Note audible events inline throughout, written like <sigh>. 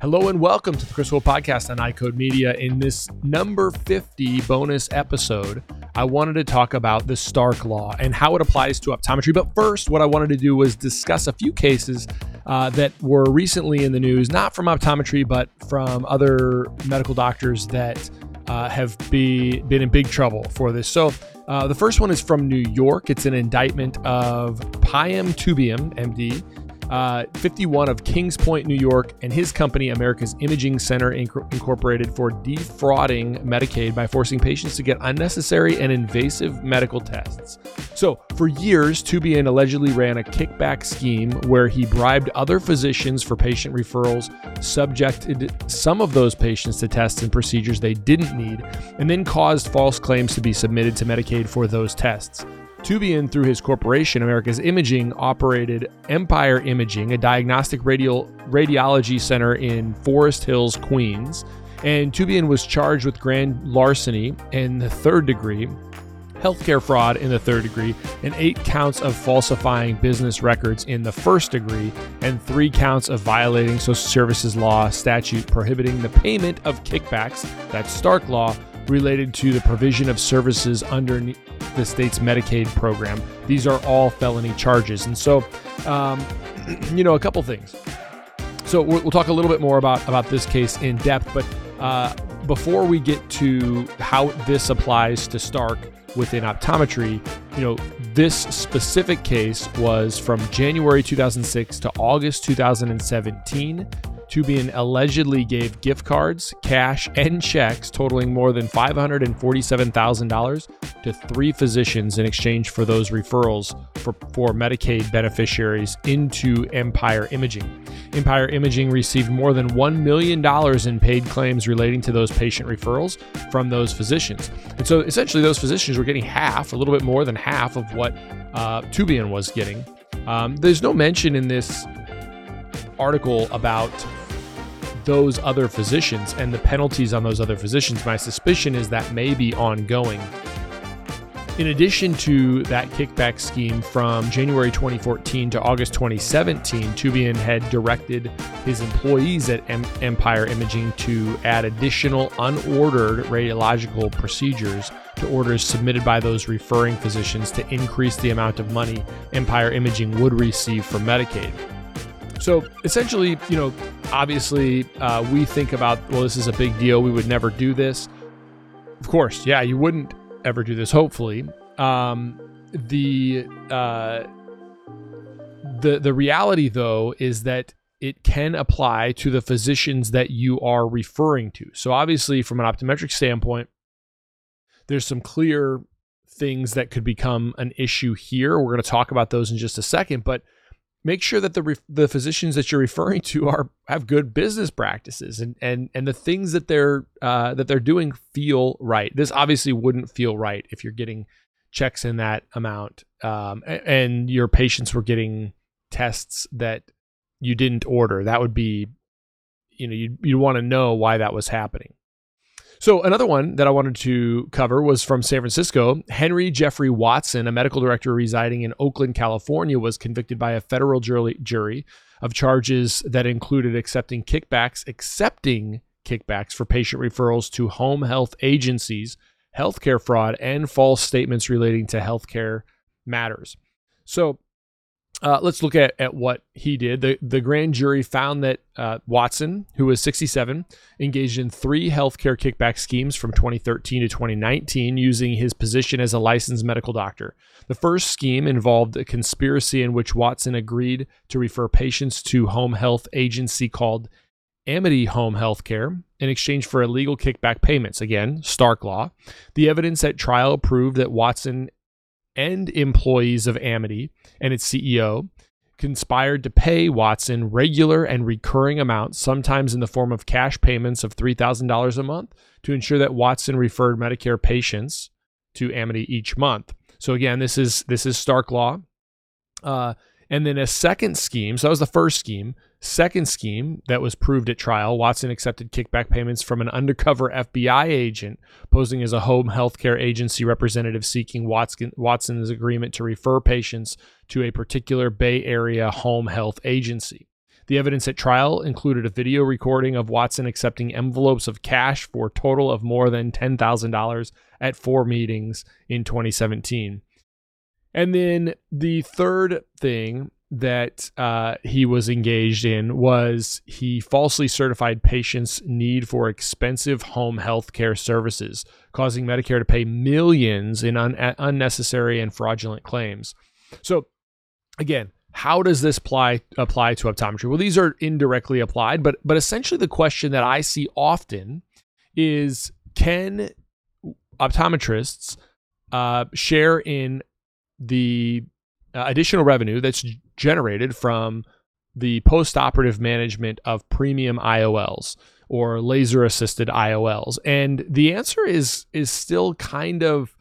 Hello and welcome to the Chris Will Podcast on EyeCode Media. In this number 50 bonus episode, I wanted to talk about the Stark Law and how it applies to optometry. But first, what I wanted to do was discuss a few cases uh, that were recently in the news, not from optometry, but from other medical doctors that uh, have be, been in big trouble for this. So, uh, the first one is from New York. It's an indictment of Payam Toobian, MD, uh, 51 of Kings Point, New York, and his company, America's Imaging Center Inc- Incorporated, for defrauding Medicaid by forcing patients to get unnecessary and invasive medical tests. So, for years, Toobian allegedly ran a kickback scheme where he bribed other physicians for patient referrals, subjected some of those patients to tests and procedures they didn't need, and then caused false claims to be submitted to Medicaid for those tests. Toobian, through his corporation, America's Imaging, operated Empire Imaging, a diagnostic radiology center in Forest Hills, Queens. And Toobian was charged with grand larceny in the third degree, healthcare fraud in the third degree, and eight counts of falsifying business records in the first degree, and three counts of violating social services law statute prohibiting the payment of kickbacks, that's Stark Law, related to the provision of services under the state's Medicaid program. These are all felony charges. And so, um, <clears throat> you know, a couple things. So we'll, talk a little bit more about, about this case in depth, but uh, before we get to how this applies to Stark within optometry, you know, this specific case was from January 2006 to August 2017. Toobian allegedly gave gift cards, cash, and checks totaling more than $547,000 to three physicians in exchange for those referrals for, for Medicaid beneficiaries into Empire Imaging. Empire Imaging received more than $1 million in paid claims relating to those patient referrals from those physicians. And so essentially, those physicians were getting half, a little bit more than half of what uh, Toobian was getting. Um, there's no mention in this article about those other physicians and the penalties on those other physicians. My suspicion is that may be ongoing. In addition to that kickback scheme from January 2014 to August 2017, Toobian had directed his employees at M- Empire Imaging to add additional unordered radiological procedures to orders submitted by those referring physicians to increase the amount of money Empire Imaging would receive from Medicaid. So essentially, you know, obviously, uh, we think about, well, this is a big deal. We would never do this. Of course, yeah, you wouldn't ever do this. Hopefully, um, the uh, the the reality though is that it can apply to the physicians that you are referring to. So obviously, from an optometric standpoint, there's some clear things that could become an issue here. We're going to talk about those in just a second, but make sure that the re- the physicians that you're referring to are have good business practices and and and the things that they're uh, that they're doing feel right. This obviously wouldn't feel right if you're getting checks in that amount um, and your patients were getting tests that you didn't order. That would be, you know, you you want to know why that was happening. So, another one that I wanted to cover was from San Francisco. Henry Jeffrey Watson, a medical director residing in Oakland, California, was convicted by a federal jury of charges that included accepting kickbacks, accepting kickbacks for patient referrals to home health agencies, healthcare fraud, and false statements relating to healthcare matters. So, uh, let's look at, at what he did. The, the grand jury found that uh, Watson, who was 67, engaged in three healthcare kickback schemes from 2013 to 2019 using his position as a licensed medical doctor. The first scheme involved a conspiracy in which Watson agreed to refer patients to home health agency called Amity Home Healthcare in exchange for illegal kickback payments. Again, Stark Law. The evidence at trial proved that Watson and employees of Amity and its CEO conspired to pay Watson regular and recurring amounts, sometimes in the form of cash payments of $3,000 a month, to ensure that Watson referred Medicare patients to Amity each month. So again, this is this is Stark Law. Uh, and then a second scheme, so that was the first scheme. Second scheme that was proved at trial, Watson accepted kickback payments from an undercover FBI agent posing as a home healthcare agency representative seeking Watson, Watson's agreement to refer patients to a particular Bay Area home health agency. The evidence at trial included a video recording of Watson accepting envelopes of cash for a total of more than $10,000 at four meetings in 2017. And then the third thing that uh, he was engaged in was he falsely certified patients' need for expensive home health care services, causing Medicare to pay millions in un- unnecessary and fraudulent claims. So, again, how does this apply apply to optometry? Well, these are indirectly applied, but but essentially the question that I see often is can optometrists uh, share in the uh, additional revenue that's generated from the post-operative management of premium IOLs or laser assisted IOLs? And the answer is is still kind of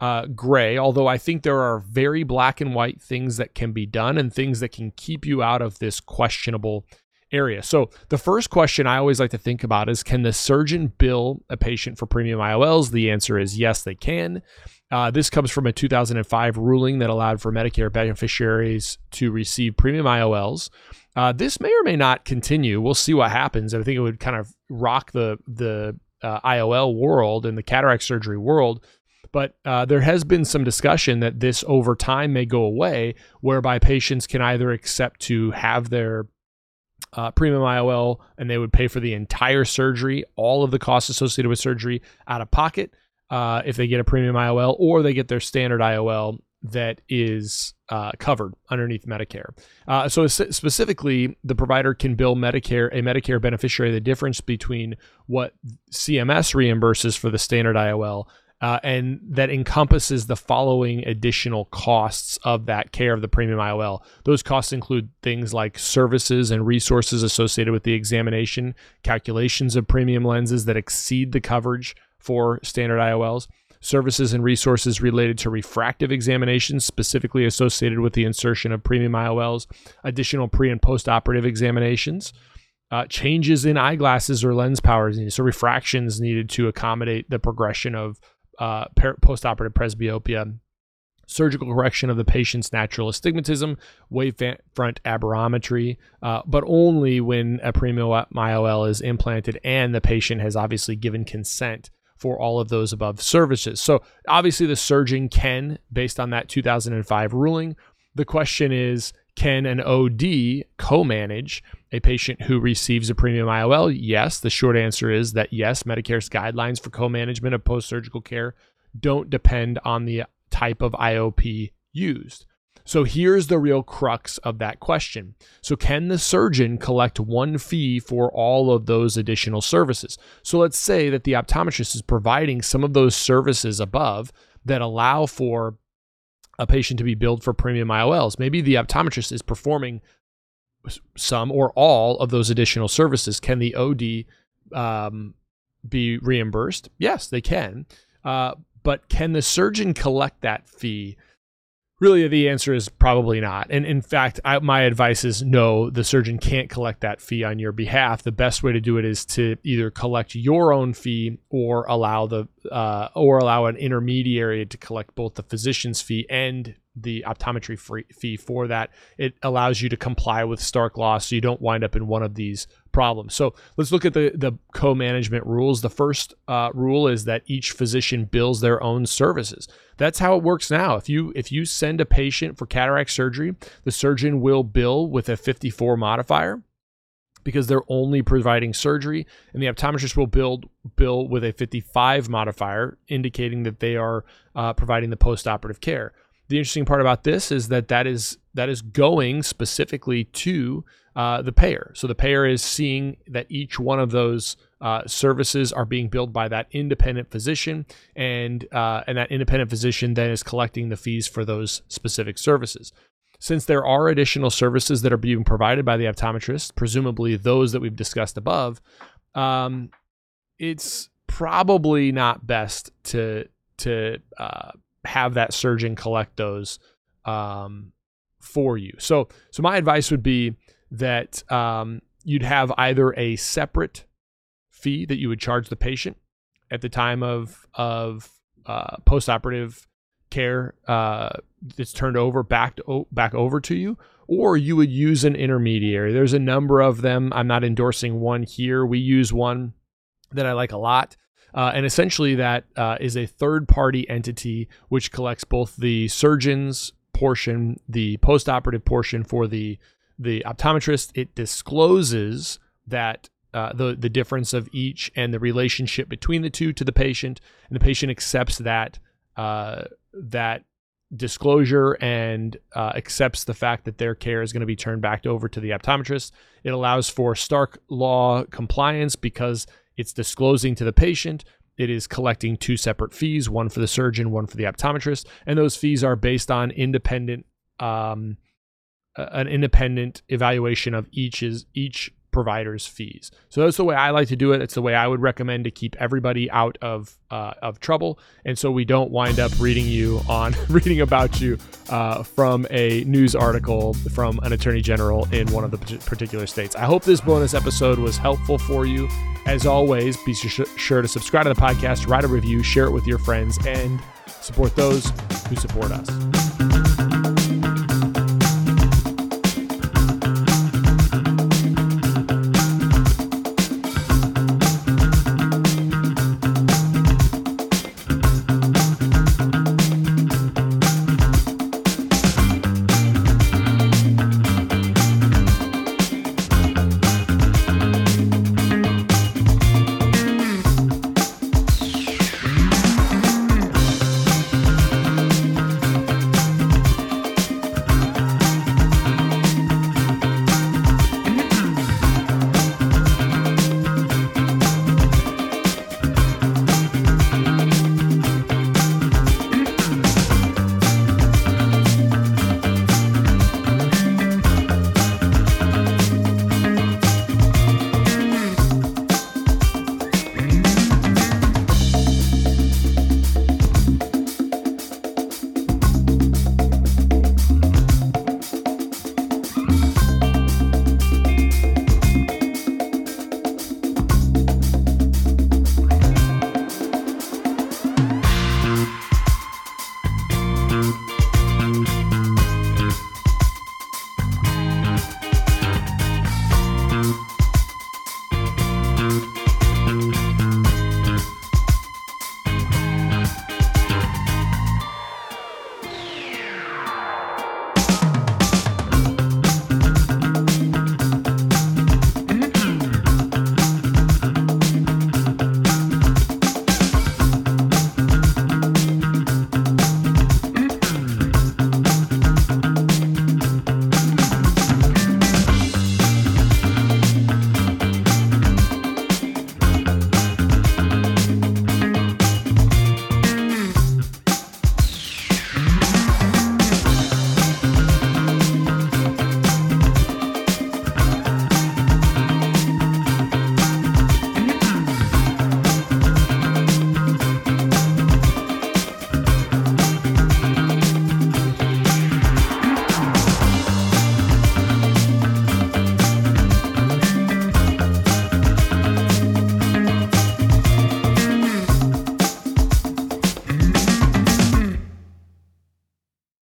uh, gray, although I think there are very black and white things that can be done and things that can keep you out of this questionable area. So, the first question I always like to think about is can the surgeon bill a patient for premium IOLs? The answer is yes, they can. Uh, this comes from a 2005 ruling that allowed for Medicare beneficiaries to receive premium IOLs. Uh, this may or may not continue. We'll see what happens. I think it would kind of rock the the uh, IOL world and the cataract surgery world. But uh, there has been some discussion that this over time may go away, whereby patients can either accept to have their uh, premium IOL and they would pay for the entire surgery, all of the costs associated with surgery out of pocket, uh, if they get a premium IOL, or they get their standard IOL that is uh, covered underneath Medicare. Uh, so specifically, the provider can bill Medicare a Medicare beneficiary the difference between what CMS reimburses for the standard IOL. Uh, and that encompasses the following additional costs of that care of the premium IOL. Those costs include things like services and resources associated with the examination, calculations of premium lenses that exceed the coverage for standard IOLs, services and resources related to refractive examinations, specifically associated with the insertion of premium IOLs, additional pre and post operative examinations. Uh, changes in eyeglasses or lens powers, so refractions needed to accommodate the progression of uh, post-operative presbyopia, surgical correction of the patient's natural astigmatism, wavefront aberrometry, uh, but only when a premium IOL is implanted and the patient has obviously given consent for all of those above services. So obviously the surgeon can, based on that 2005 ruling, the question is, can an OD co manage a patient who receives a premium IOL? Yes. The short answer is that yes, Medicare's guidelines for co management of post surgical care don't depend on the type of IOP used. So here's the real crux of that question. So, can the surgeon collect one fee for all of those additional services? So, let's say that the optometrist is providing some of those services above that allow for a patient to be billed for premium IOLs. Maybe the optometrist is performing some or all of those additional services. Can the OD um, be reimbursed? Yes, they can. Uh, but can the surgeon collect that fee really the answer is probably not. And in fact I, my advice is no the surgeon can't collect that fee on your behalf. The best way to do it is to either collect your own fee or allow the uh, or allow an intermediary to collect both the physician's fee and the optometry free fee for that. It allows you to comply with Stark law so you don't wind up in one of these problems. So let's look at the, the co-management rules. The first uh, rule is that each physician bills their own services. That's how it works now. If you if you send a patient for cataract surgery, the surgeon will bill with a 54 modifier because they're only providing surgery, and the optometrist will build bill with a 55 modifier, indicating that they are uh, providing the post-operative care the interesting part about this is that that is that is going specifically to uh, the payer. So the payer is seeing that each one of those uh, services are being billed by that independent physician, and uh, and that independent physician then is collecting the fees for those specific services. Since there are additional services that are being provided by the optometrist, presumably those that we've discussed above, um, it's probably not best to to uh, have that surgeon collect those um, for you. So, so my advice would be that um, you'd have either a separate fee that you would charge the patient at the time of of uh, postoperative care uh, that's turned over back to, back over to you, or you would use an intermediary. There's a number of them. I'm not endorsing one here. We use one that I like a lot. Uh, and essentially, that uh, is a third party entity which collects both the surgeon's portion, the post operative portion for the, the optometrist. It discloses that uh, the the difference of each and the relationship between the two to the patient, and the patient accepts that uh, that disclosure and uh, accepts the fact that their care is going to be turned back over to the optometrist. It allows for Stark law compliance because it's disclosing to the patient. It is collecting two separate fees, one for the surgeon, one for the optometrist, and those fees are based on independent, um, an independent evaluation of each is each providers' fees. So that's the way I like to do it. It's the way I would recommend to keep everybody out of uh, of trouble, and so we don't wind up reading you on <laughs> reading about you uh, from a news article from an attorney general in one of the particular states. I hope this bonus episode was helpful for you. As always, be sure to subscribe to the podcast, write a review, share it with your friends, and support those who support us.